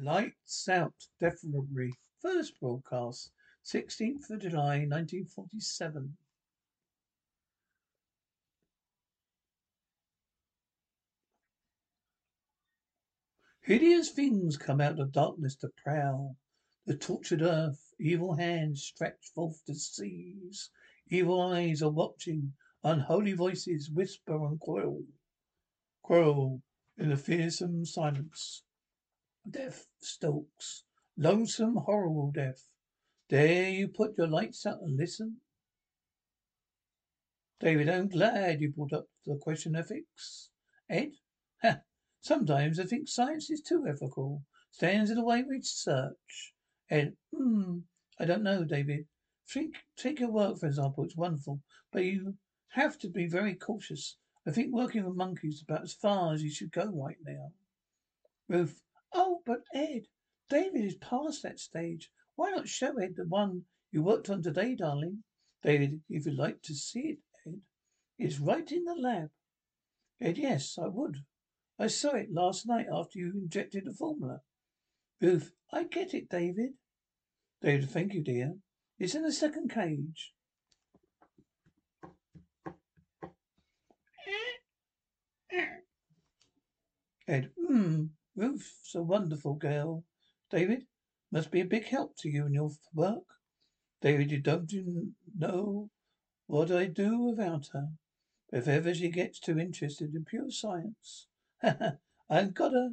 Lights Out Definitely. First broadcast, 16th of July, 1947. Hideous things come out of darkness to prowl the tortured earth. Evil hands stretch forth to seize. Evil eyes are watching. Unholy voices whisper and quarrel. Quarrel in the fearsome silence. Death stalks. Lonesome, horrible death. Dare you put your lights out and listen? David, I'm glad you brought up the question of ethics. Ed? Ha! Sometimes I think science is too ethical. Stands in the way of research. Ed? Hmm. I don't know, David. Think, take your work, for example. It's wonderful. But you have to be very cautious. I think working with monkeys is about as far as you should go right now. Ruth. Oh, but Ed, David is past that stage. Why not show Ed the one you worked on today, darling? David, if you'd like to see it, Ed. It's right in the lab. Ed, yes, I would. I saw it last night after you injected the formula. Ruth, I get it, David. David, thank you, dear. It's in the second cage. Ed, hmm, Ruth's a wonderful girl. David, must be a big help to you in your work. David, you don't know what I'd do without her. If ever she gets too interested in pure science. I'm gonna,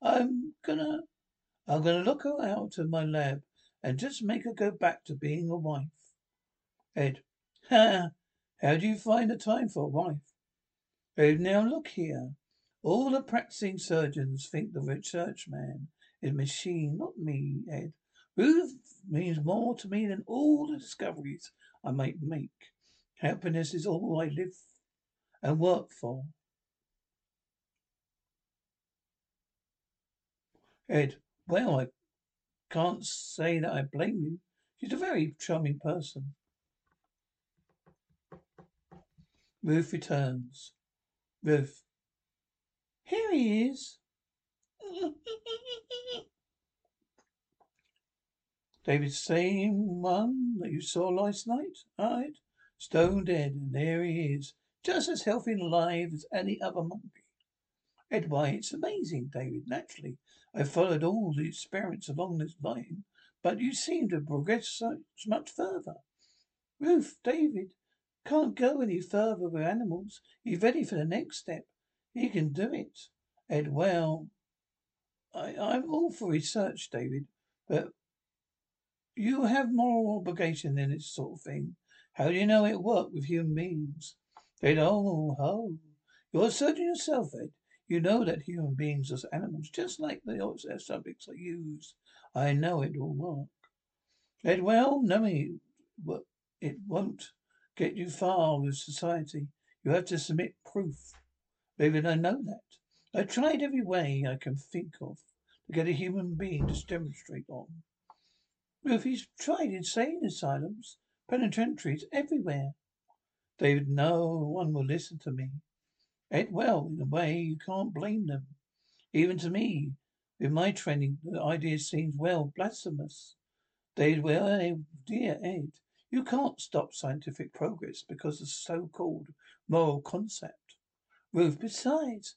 I'm gonna, I'm gonna look her out of my lab and just make her go back to being a wife. Ed, ha, how do you find the time for a wife? Ed, now look here. All the practicing surgeons think the research man is machine, not me, Ed. Ruth means more to me than all the discoveries I might make. Happiness is all I live and work for. Ed, well, I can't say that I blame you. She's a very charming person. Ruth returns. Ruth. Here he is. David, same one that you saw last night? Right? Stone dead, and there he is. Just as healthy and alive as any other monkey. Ed, why, it's amazing, David. Naturally, I followed all the experiments along this line, but you seem to progress so much further. Ruth, David, can't go any further with animals. He's ready for the next step. He can do it. Ed, well, I, I'm all for research, David, but you have moral obligation in this sort of thing. How do you know it worked with human beings? Ed, oh, oh. You're a surgeon yourself, Ed. You know that human beings are animals, just like the subjects I use. I know it will work. Ed, well, knowing it won't get you far with society. You have to submit proof. David, I know that. I tried every way I can think of to get a human being to demonstrate on. Ruth, he's tried insane asylums, penitentiaries, everywhere. David, no one will listen to me. Ed, well, in a way, you can't blame them. Even to me, with my training, the idea seems, well, blasphemous. David, well, eh, dear Ed, you can't stop scientific progress because of so-called moral concept. Ruth, besides,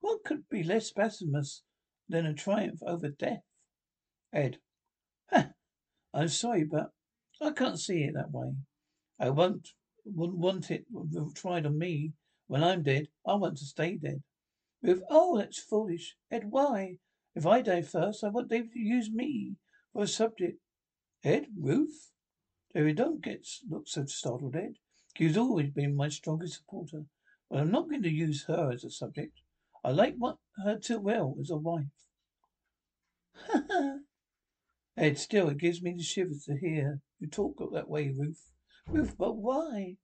what could be less blasphemous than a triumph over death? Ed, ha, I'm sorry, but I can't see it that way. I won't, wouldn't want it tried on me when I'm dead, I want to stay dead. Ruth, oh, that's foolish. Ed, why? If I die first, I want David to use me for a subject. Ed, Ruth? David, don't get look so startled, Ed. She's always been my strongest supporter. But I'm not going to use her as a subject. I like what, her too well as a wife. Ed, still, it gives me the shivers to hear you talk that way, Ruth. Ruth, but why?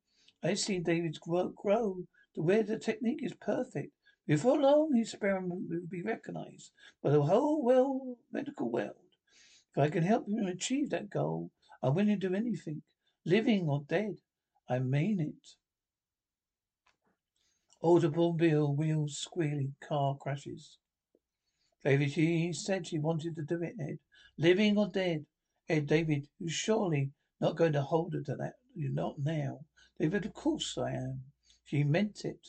I've seen David's grow, grow the way the technique is perfect. Before long, his experiment will be recognized by the whole well medical world. If I can help him achieve that goal, I'm willing to do anything, living or dead. I mean it. Automobile wheels squealing, car crashes. David, she said she wanted to do it, Ed. Living or dead. Ed, David, you're surely not going to hold her to that. You're not now. David, of course I am. She meant it.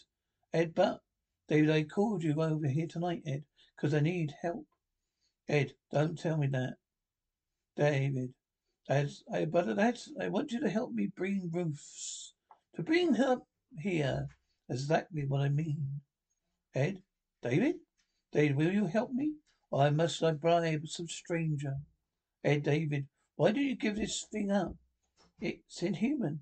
Ed, but, David, I called you over here tonight, Ed, because I need help. Ed, don't tell me that. David, that's, I, but that's, I want you to help me bring Ruths. To bring her here. Exactly what I mean. Ed? David? David, will you help me? Or I must I bribe some stranger? Ed, David, why do you give this thing up? It's inhuman.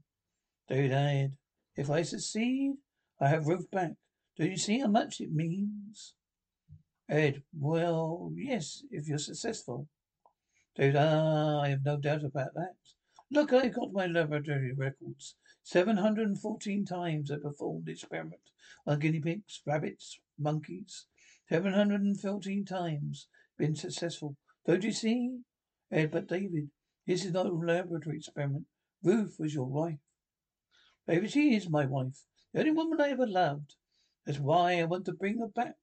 David, Ed, if I succeed, I have Ruth back. Do you see how much it means? Ed, well, yes, if you're successful. David, ah, I have no doubt about that. Look, I got my laboratory records. 714 times I performed experiment on guinea pigs, rabbits, monkeys. 714 times. Been successful. Don't you see? Ed, but David, this is not a laboratory experiment. Ruth was your wife. David, she is my wife. The only woman I ever loved. That's why I want to bring her back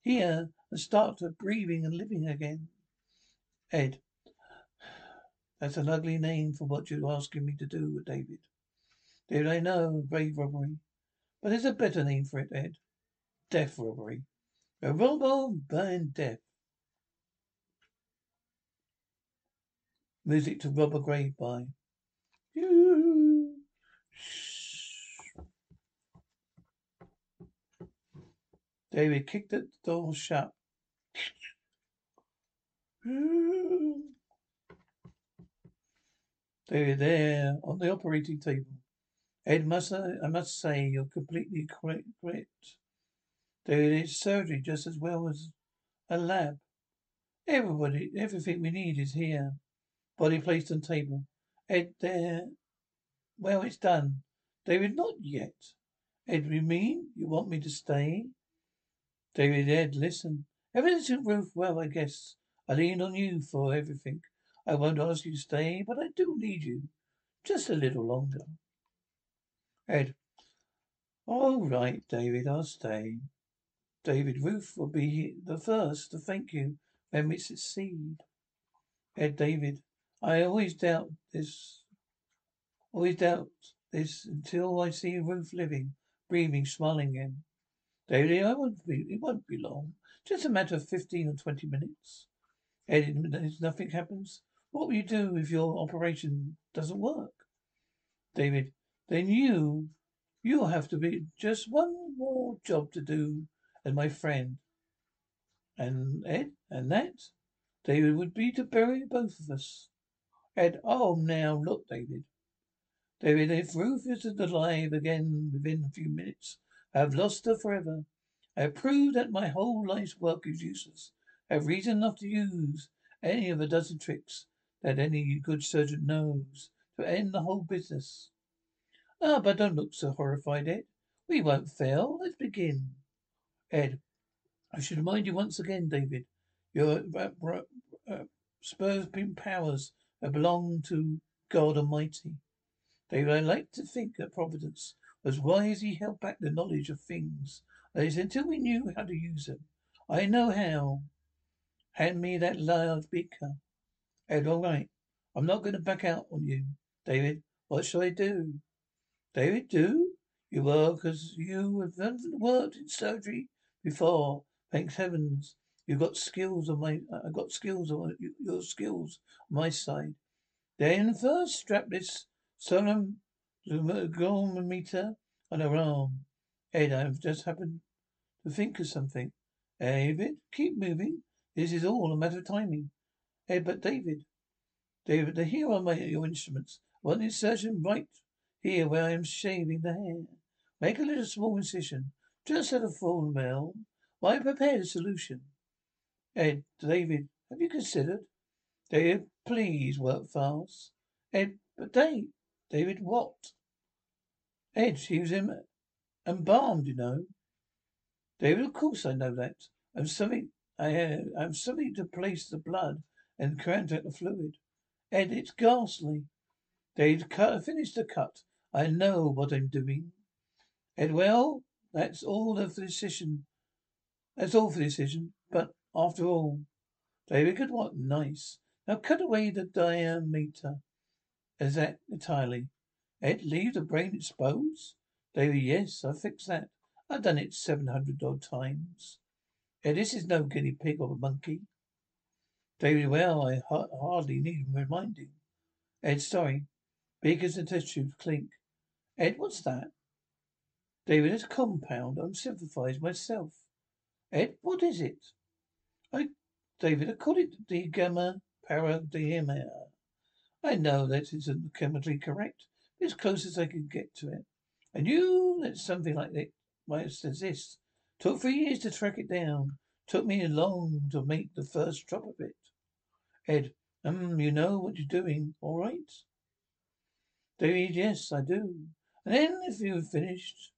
here and start her breathing and living again. Ed, that's an ugly name for what you're asking me to do, David. David, I know, grave robbery. But there's a better name for it, Ed. Death robbery. A robber burn death. Music to rob a grave by. David kicked the door shut. They're there on the operating table. Ed, must I, I must say you're completely correct. There is surgery just as well as a lab. Everybody, everything we need is here. Body placed on table. Ed, there. Well, it's done. David, not yet. Ed, you mean you want me to stay? David, Ed, listen. Everything's in Ruth well, I guess. I lean on you for everything. I won't ask you to stay, but I do need you. Just a little longer. Ed. All right, David, I'll stay. David, Ruth will be the first to thank you when we succeed. Ed, David, I always doubt this, always doubt this until I see Ruth living, breathing, smiling again. David, I won't be, it won't be long. Just a matter of fifteen or twenty minutes. Ed, if nothing happens. What will you do if your operation doesn't work? David, then you, you'll have to be just one more job to do as my friend. And Ed, and that, David, would be to bury both of us. Ed, oh, now look, David. David, if Ruth isn't alive again within a few minutes, I have lost her forever. I have proved that my whole life's work is useless. I have reason enough to use any of a dozen tricks that any good surgeon knows to end the whole business. Ah, but don't look so horrified, Ed. We won't fail. Let's begin. Ed, I should remind you once again, David, your uh, uh, Spurs powers belong to God Almighty. David, I like to think that Providence was wisely held back the knowledge of things. That is, until we knew how to use them. I know how. Hand me that large beaker. Ed, all right. I'm not going to back out on you. David, what shall I do? David, do? You will, because you have worked in surgery before. Thanks heavens. You've got skills on my, I've got skills on your skills on my side. Then first strap this solemn meter on her arm. Ed, I've just happened to think of something. David, keep moving. This is all a matter of timing. Ed, but David, David, the here are my your instruments. One insertion right here where I am shaving the hair. Make a little small incision, just at a full mel. Why prepare a solution? Ed, David, have you considered? David, please work fast. Ed, but Dave, David, what? Ed, she was embalmed, you know. David, of course I know that. I'm something. I uh, have, I have something to place the blood and contact the fluid. Ed, it's ghastly. They'd cut, finished the cut. I know what I'm doing. Ed, well, that's all of the decision. That's all for the decision. But after all. David, good what? Nice. Now cut away the dura mater. Is that entirely? Ed, leave the brain exposed? David, yes, I fixed that. I've done it seven hundred odd times. Ed, this is no guinea pig or a monkey. David, well, I ha- hardly need reminding. Ed, sorry. Beakers and test tubes clink. Ed, what's that? David, it's compound. I'm sympathized myself. Ed, what is it? I, David, I call it the gamma para parademia. I know that isn't chemically correct, but it's close as I can get to it. I knew that something like that might exist. Took three years to track it down. Took me long to make the first drop of it. Ed, um, you know what you're doing, all right? David, yes, I do. And then, if you've finished,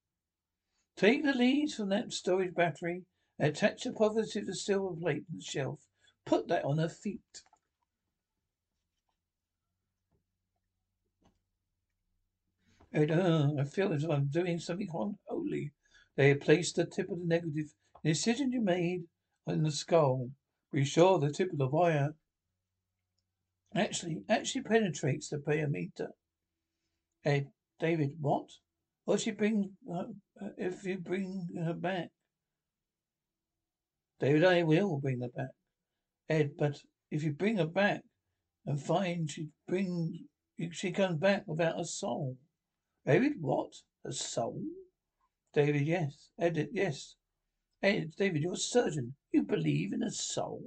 take the leads from that storage battery and attach the positive to the silver plate the shelf. Put that on her feet. Ed, uh, I feel as if I'm doing something unholy. They had placed the tip of the negative. The incision you made on the skull. Be sure the tip of the wire actually actually penetrates the dura mater. Ed, David, what? Will she bring uh, if you bring her back? David, I will bring her back. Ed, but if you bring her back and find she brings she comes back without a soul. David, what? A soul? David, yes. Ed, yes. Ed, David, you're a surgeon. You believe in a soul?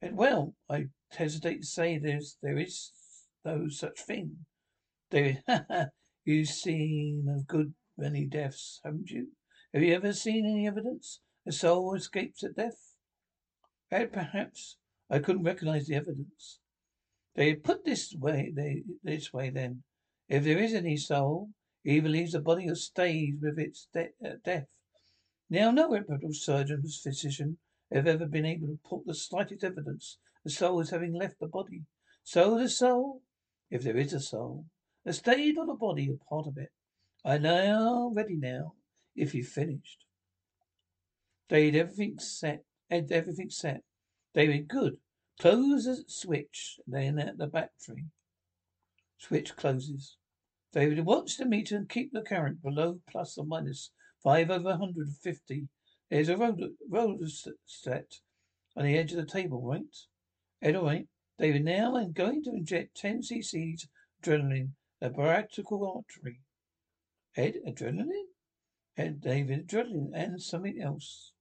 Ed, well, I hesitate to say there's there is no such thing. David, you've seen a good many deaths, haven't you? Have you ever seen any evidence a soul escapes at death? Ed, perhaps. I couldn't recognize the evidence. They put this way, they, this way then. If there is any soul, either leaves the body or stays with its de- uh, death. Now, no reputable surgeon or physician have ever been able to put the slightest evidence the soul as having left the body. So the soul, if there is a soul, has stayed on the body a part of it. I now ready now, if you've finished. David, everything's set. Ed, everything's set. David, good. Close the switch, then at the battery. Switch closes. David, watch the meter and keep the current below plus or minus five over 150. There's a roller, roller set on the edge of the table, right? Ed, all right. David, now I'm going to inject 10 cc's adrenaline, the parietal artery. Ed, adrenaline? Ed, David, adrenaline and something else.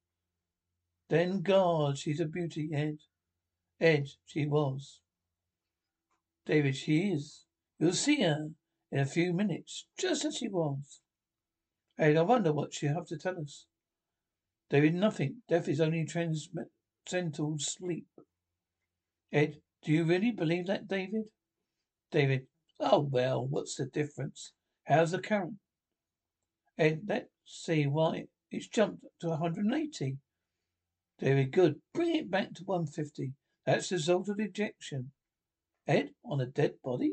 Then God, she's a beauty, Ed. Ed, she was. David, she is. You'll see her in a few minutes, just as she was. Ed, I wonder what she'll have to tell us. David, nothing. Death is only transcendental sleep. Ed, do you really believe that, David? David, oh well, what's the difference? How's the current? Ed, let's see why it's jumped to 180. David, good. Bring it back to 150. That's the result of ejection. Ed, on a dead body?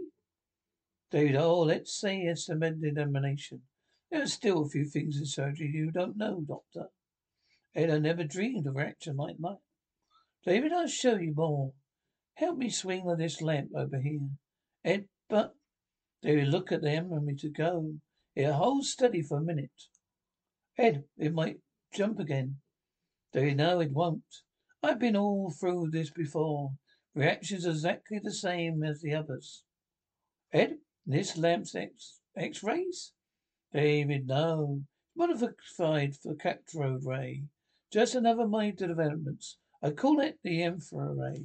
David, oh, let's say it's a examination. There are still a few things in surgery you don't know, Doctor. Ed, I never dreamed of reaction like that. David, I'll show you more. Help me swing this lamp over here. Ed, but... David, look at them and me to go. It holds steady for a minute. Ed, it might jump again. David, no, it won't. I've been all through this before. Reactions exactly the same as the others. Ed, this lamp's X X-rays? David, no. Modified for cathode ray. Just another major developments. I call it the infrared ray.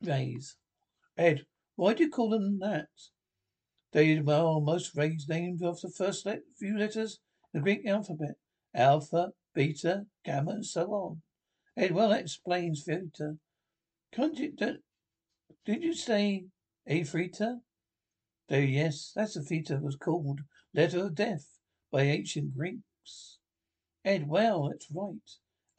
rays. Ed, why do you call them that? They well, most rays named after the first let- few letters in the Greek alphabet. Alpha, beta, gamma, and so on. Ed, well, explains theta. Can't you, did you say Apheta? David, yes, that's a theta was called. Letter of death by ancient Greeks. Ed, well, that's right.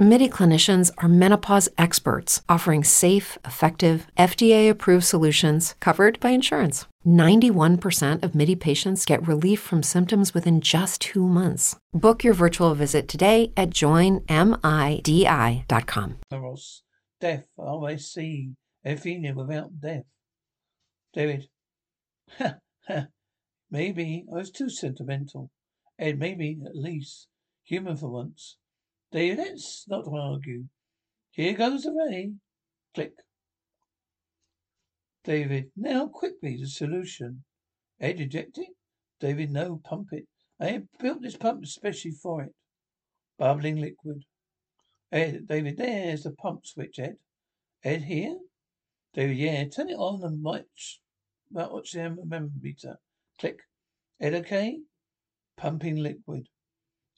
MIDI clinicians are menopause experts offering safe, effective, FDA approved solutions covered by insurance. 91% of MIDI patients get relief from symptoms within just two months. Book your virtual visit today at joinmidi.com. Death. R-I-C. Athena without death. David. Ha, ha. Maybe oh, I was too sentimental. Ed, maybe, at least, human for once. David, let's not argue. Here goes the ray. Click. David, now quickly the solution. Ed, eject it? David, no, pump it. I have built this pump especially for it. Bubbling liquid. Ed, David, there's the pump switch, Ed. Ed, here? David, yeah, turn it on and watch, watch the meter. Click. Ed, okay? Pumping liquid.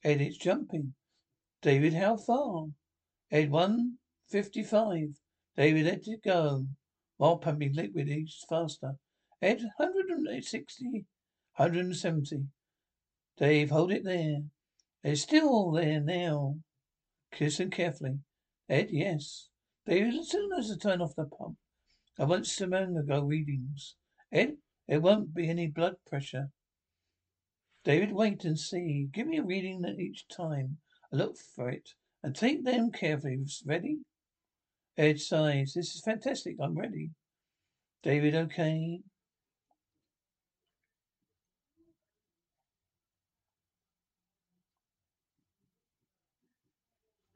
Ed, it's jumping. David, how far? Ed, 155. David, let it go. While pumping liquid each faster. Ed, 160. 170. Dave, hold it there. It's still there now. Listen carefully. Ed, yes. David, as soon as I turn off the pump, I want Simone go readings. Ed, there won't be any blood pressure. David, wait and see. Give me a reading each time. Look for it. And take them carefully. Ready? Ed sighs. This is fantastic. I'm ready. David, okay?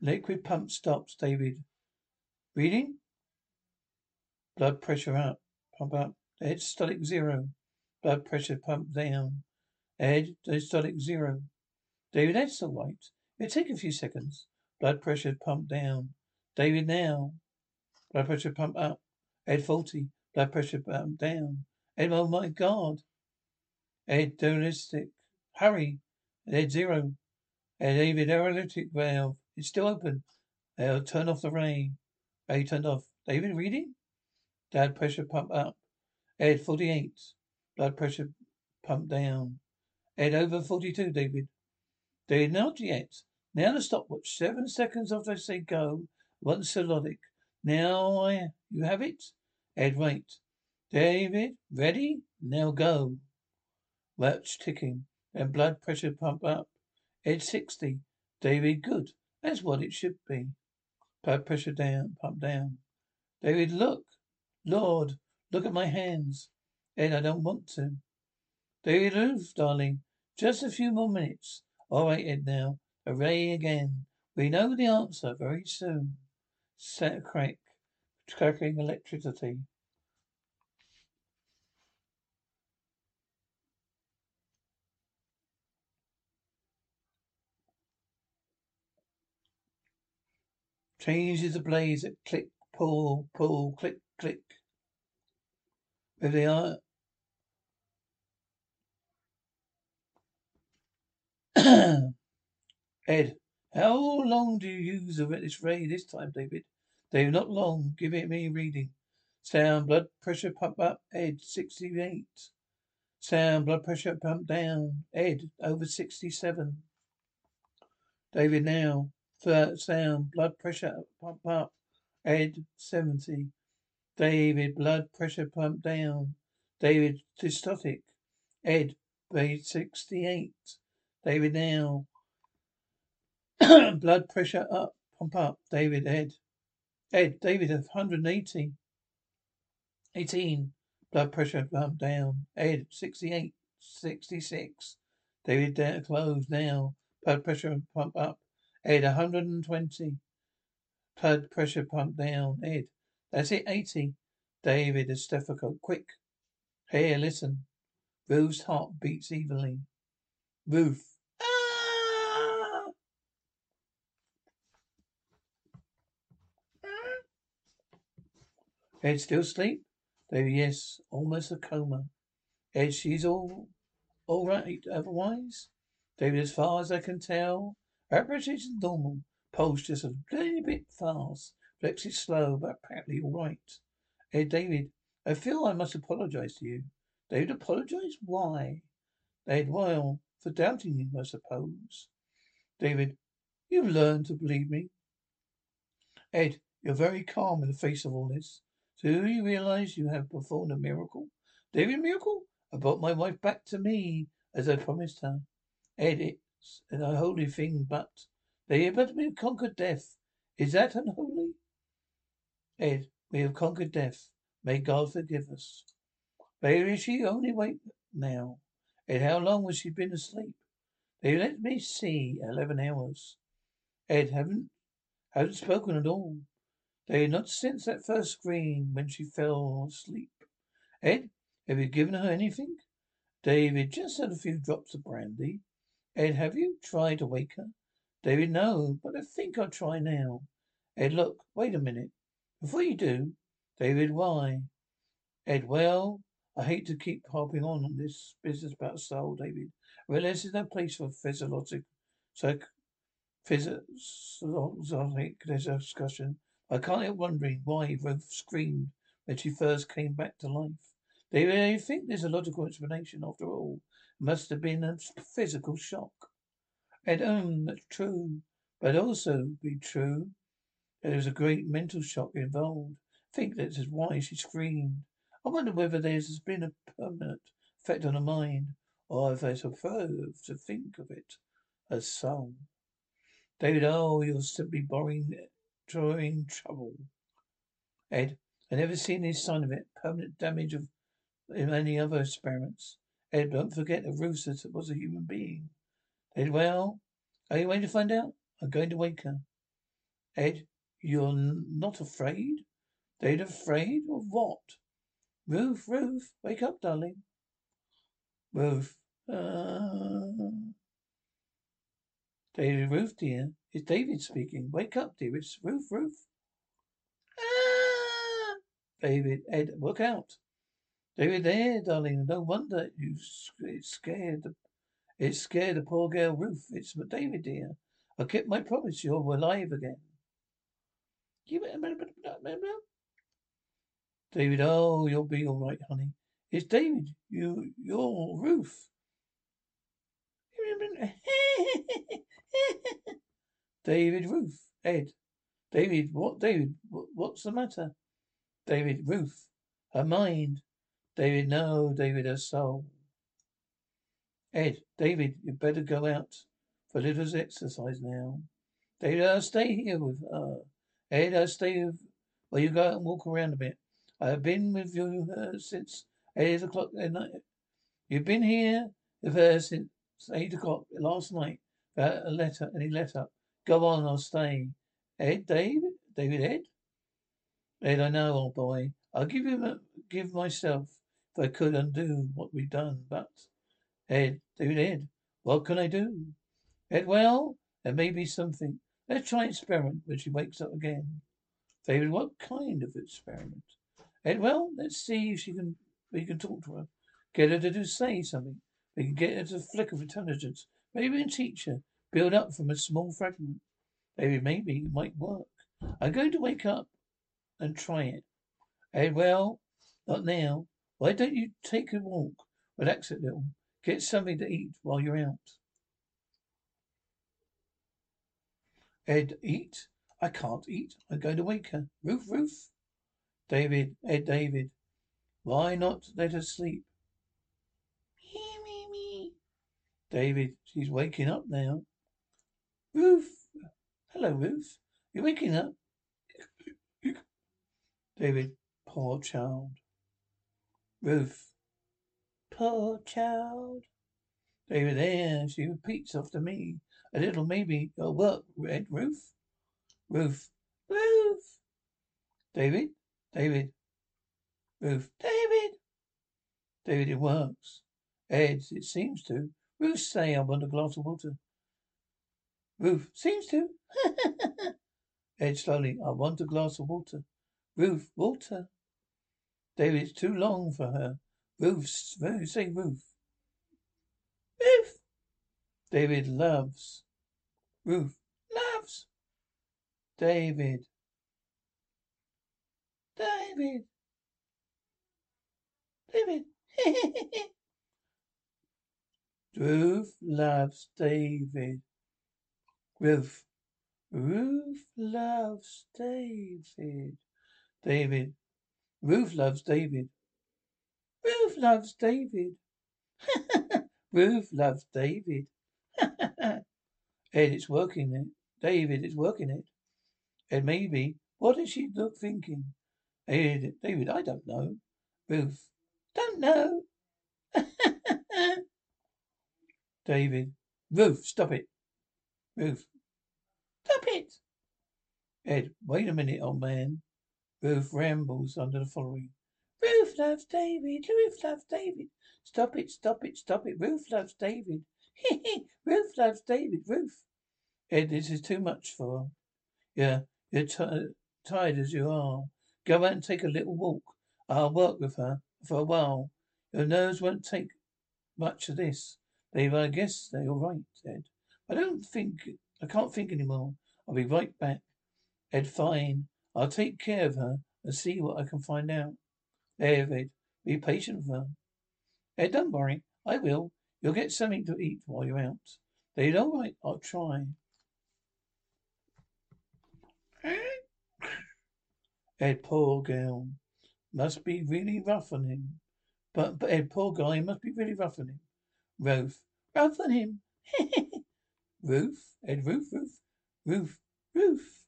Liquid pump stops, David. Reading? Blood pressure up. Pump up. Ed, stolic zero. Blood pressure pump down. Ed, stolic zero. David, that's all right. It'll take a few seconds. Blood pressure pump down. David, now. Blood pressure pump up. Ed, 40. Blood pressure pump down. Ed, oh my God. Ed, diuretic. Hurry. Ed, zero. Ed, David, aerolytic valve. It's still open. They'll turn off the rain. Ray turned off. David, reading? Blood pressure pump up. Ed, 48. Blood pressure pump down. Ed, over 42, David. David, not yet. Now the stopwatch. Seven seconds after I say go. One melodic. Now I, you have it? Ed, wait. David, ready? Now go. Watch ticking. Then blood pressure pump up. Ed, 60. David, good. That's what it should be. Blood pressure down, pump down. David, look. Lord, look at my hands. Ed, I don't want to. David, move, darling. Just a few more minutes. All right, Ed, now. Hooray again. We know the answer very soon. Set crack. Cracking electricity. Changes the blaze at click, pull, pull, click, click. If they are Ed, how long do you use this ray this time, David? David, not long. Give it me reading. Sound, blood pressure pump up. Ed, 68. Sound, blood pressure pump down. Ed, over 67. David, now. Third sound, blood pressure pump up. Ed, 70. David, blood pressure pump down. David, diastolic. Ed, grade 68. David, now. blood pressure up, pump up. David, Ed. Ed, David, 180. 18. Blood pressure pump down. Ed, 68. 66. David, down, closed now. Blood pressure pump up. Ed, 120. Blood pressure pump down. Ed, that's it, 80. David, a stethoscope. Quick. Here, listen. Ruth's heart beats evenly. Ruth. Ed still asleep? David, yes, almost a coma. Ed, she's all, all right otherwise? David, as far as I can tell, her is normal. Pulse just a little bit fast. Flex is slow, but apparently all right. Ed, David, I feel I must apologize to you. David, apologize? Why? Ed, well, for doubting you, I suppose. David, you've learned to believe me. Ed, you're very calm in the face of all this. Do you realize you have performed a miracle? David, miracle? I brought my wife back to me as I promised her. Ed, it's an unholy thing, but they have but we conquered death. Is that unholy? Ed, we have conquered death. May God forgive us. Baby, she only wake now. Ed, how long has she been asleep? They let me see eleven hours. Ed, haven't hasn't spoken at all. They not since that first scream when she fell asleep. Ed, have you given her anything? David, just had a few drops of brandy. Ed, have you tried to wake her? David, no, but I think I'll try now. Ed, look, wait a minute. Before you do, David, why? Ed, well, I hate to keep harping on on this business about soul, David. Realize there's no place for physiologic, psych, physiologic discussion. I can't help wondering why Ruth screamed when she first came back to life. David, I think there's a logical explanation after all. It must have been a physical shock. And um, that's true. But also be true that there was a great mental shock involved. I think that's why she screamed. I wonder whether there's been a permanent effect on her mind, or if I prefer to think of it as soul. David, oh, you're simply borrowing, drawing trouble. Ed, I never seen any sign of it. Permanent damage of in any other experiments. Ed, don't forget that Ruth was a human being. Ed, well, are you waiting to find out? I'm going to wake her. Ed, you're n- not afraid? Ed, afraid of what? Ruth, Ruth, wake up, darling. Ruth, uh... David, Ruth, dear. It's David speaking. Wake up, dear. It's Ruth, Ruth. Ah! David, Ed, look out. David, there, darling. No wonder you it's scared. It's scared the poor girl Ruth. It's but David, dear. I kept my promise. You're alive again. Give it a minute David, oh, you'll be all right, honey. It's David. You, you're Ruth. David, Ruth, Ed. David, what, David? What's the matter? David, Ruth. Her mind. David, no, David, her soul. Ed, David, you'd better go out for a little exercise now. David, I'll stay here with her. Ed, I'll stay with, well, you go out and walk around a bit. I have been with you uh, since eight o'clock at night. You've been here with her since eight o'clock last night. Without a letter, any letter. Go on, I'll stay. Ed, David, David, Ed. Ed, I know, old boy. I'll give you, give myself if I could undo what we've done, but Ed, David, Ed, what can I do? Ed, well, there may be something. Let's try an experiment when she wakes up again. David, what kind of experiment? Ed, well, let's see if she can, we can talk to her. Get her to do, say something. We can get her to flick of intelligence. Maybe we teacher. Build up from a small fragment. Maybe, maybe it might work. I'm going to wake up and try it. Ed, well, not now. Why don't you take a walk? Relax a little. Get something to eat while you're out. Ed, eat? I can't eat. I'm going to wake her. Ruth, Ruth. David, Ed, David. Why not let her sleep? Me, me, me. David, she's waking up now. Ruth. Hello, Ruth. You're waking up? David, poor child. Ruth. Poor child. David, there, she repeats after me. A little, maybe, it'll work, Red Ruth. Ruth. Ruth. David. David. Ruth. David. David, it works. Ed, it seems to. Ruth say I want a glass of water. Ruth, seems to. Ed slowly, I want a glass of water. Ruth, water. David, it's too long for her. Ruth, say Ruth. Ruth. David loves. Ruth, loves. David. David. David. Ruth loves David. Ruth. Ruth loves David. David. Ruth loves David. Ruth loves David. Ruth loves David. Ed, it's working it. David, it's working it. Ed, maybe. What is she look thinking? Ed, David, I don't know. Ruth, don't know. David, Ruth, stop it. Ruth, stop it. Ed, wait a minute, old man. Ruth rambles under the following. Ruth loves David. Ruth loves David. Stop it, stop it, stop it. Ruth loves David. Ruth loves David. Ruth. Ed, this is too much for her. Yeah, you're t- tired as you are. Go out and take a little walk. I'll work with her for a while. Your nerves won't take much of this. Dave, I uh, guess they're all right, Ed. I don't think, I can't think anymore. I'll be right back. Ed, fine. I'll take care of her and see what I can find out. ed be patient with her. Ed, don't worry. I will. You'll get something to eat while you're out. David, all right. I'll try. Ed, poor girl. Must be really rough on him. But, but Ed, poor guy, must be really rough on him. Ruth. Rough on him. Ruth? Ed, Ruth, Ruth, Ruth, Ruth.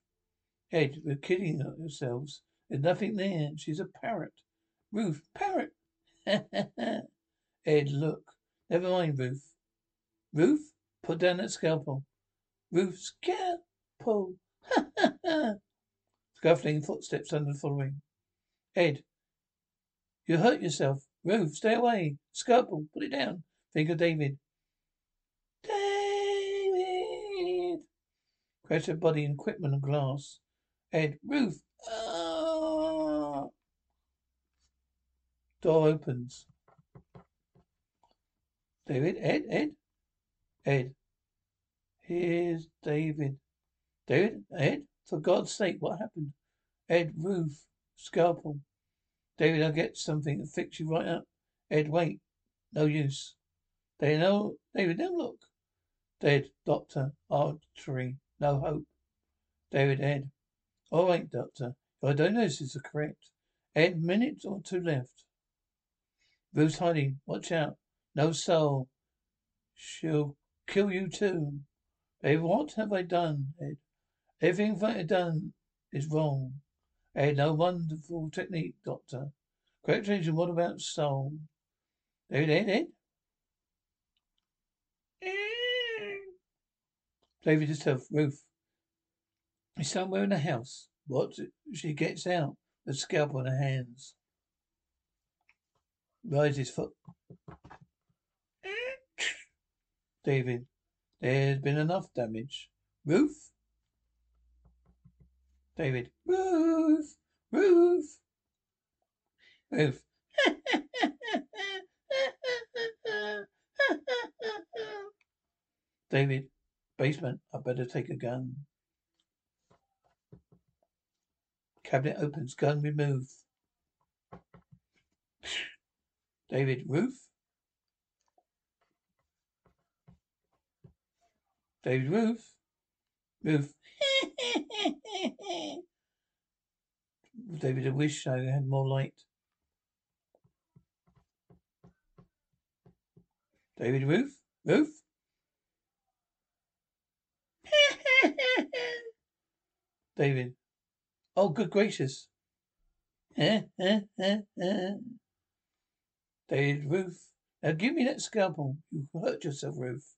Ed, we're kidding ourselves. There's nothing there. She's a parrot. Ruth, parrot. Ed, look. Never mind, Ruth. Ruth, put down that scalpel. Ruth, scalpel. Scuffling footsteps under the following. Ed, you hurt yourself. Ruth, stay away. Scalpel, put it down. Think of David. David. Crash of body and equipment and glass. Ed, Ruth. Ah. Door opens. David, Ed, Ed, Ed. Here's David. David, Ed, for God's sake, what happened? Ed, Ruth, scalpel. David, I'll get something to fix you right up. Ed, wait. No use. They know, David, now look. Dead, doctor, artery, no hope. David, Ed. All right, doctor. Your diagnosis is correct. Ed, minute or two left. Ruth's hiding. Watch out. No soul. She'll kill you too. Ed, what have I done, Ed? Everything that I've done is wrong. Ed, no wonderful technique, doctor. Correct agent, what about soul? David, Ed, Ed? David herself, Ruth. Is somewhere in the house. What? She gets out, the scalp on her hands. Rises foot. David, there's been enough damage. Ruth? David, Ruth, Ruth, Ruth. David, basement. I better take a gun. Cabinet opens. Gun removed. David, roof? David, roof? Ruth. David, I wish I had more light. David, roof? Ruth. David. Oh, good gracious. David, Ruth. Now give me that scalpel. You hurt yourself, Ruth.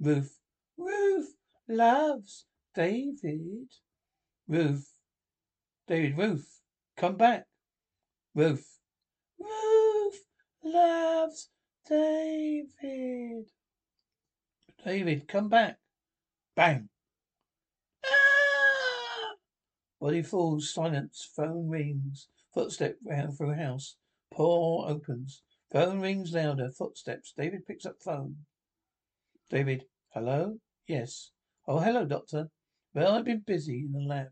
Ruth. Ruth loves David. Ruth. David, Ruth. Come back. Ruth. Ruth loves David. David, come back. Bang. Ah! Body falls, silence, phone rings, footstep round through house. Door opens. Phone rings louder, footsteps. David picks up phone. David, hello? Yes. Oh, hello, doctor. Well, I've been busy in the lab.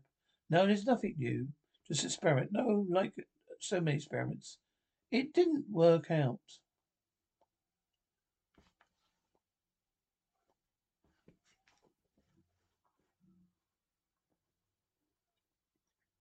No, there's nothing new. Just experiment. No, like so many experiments. It didn't work out.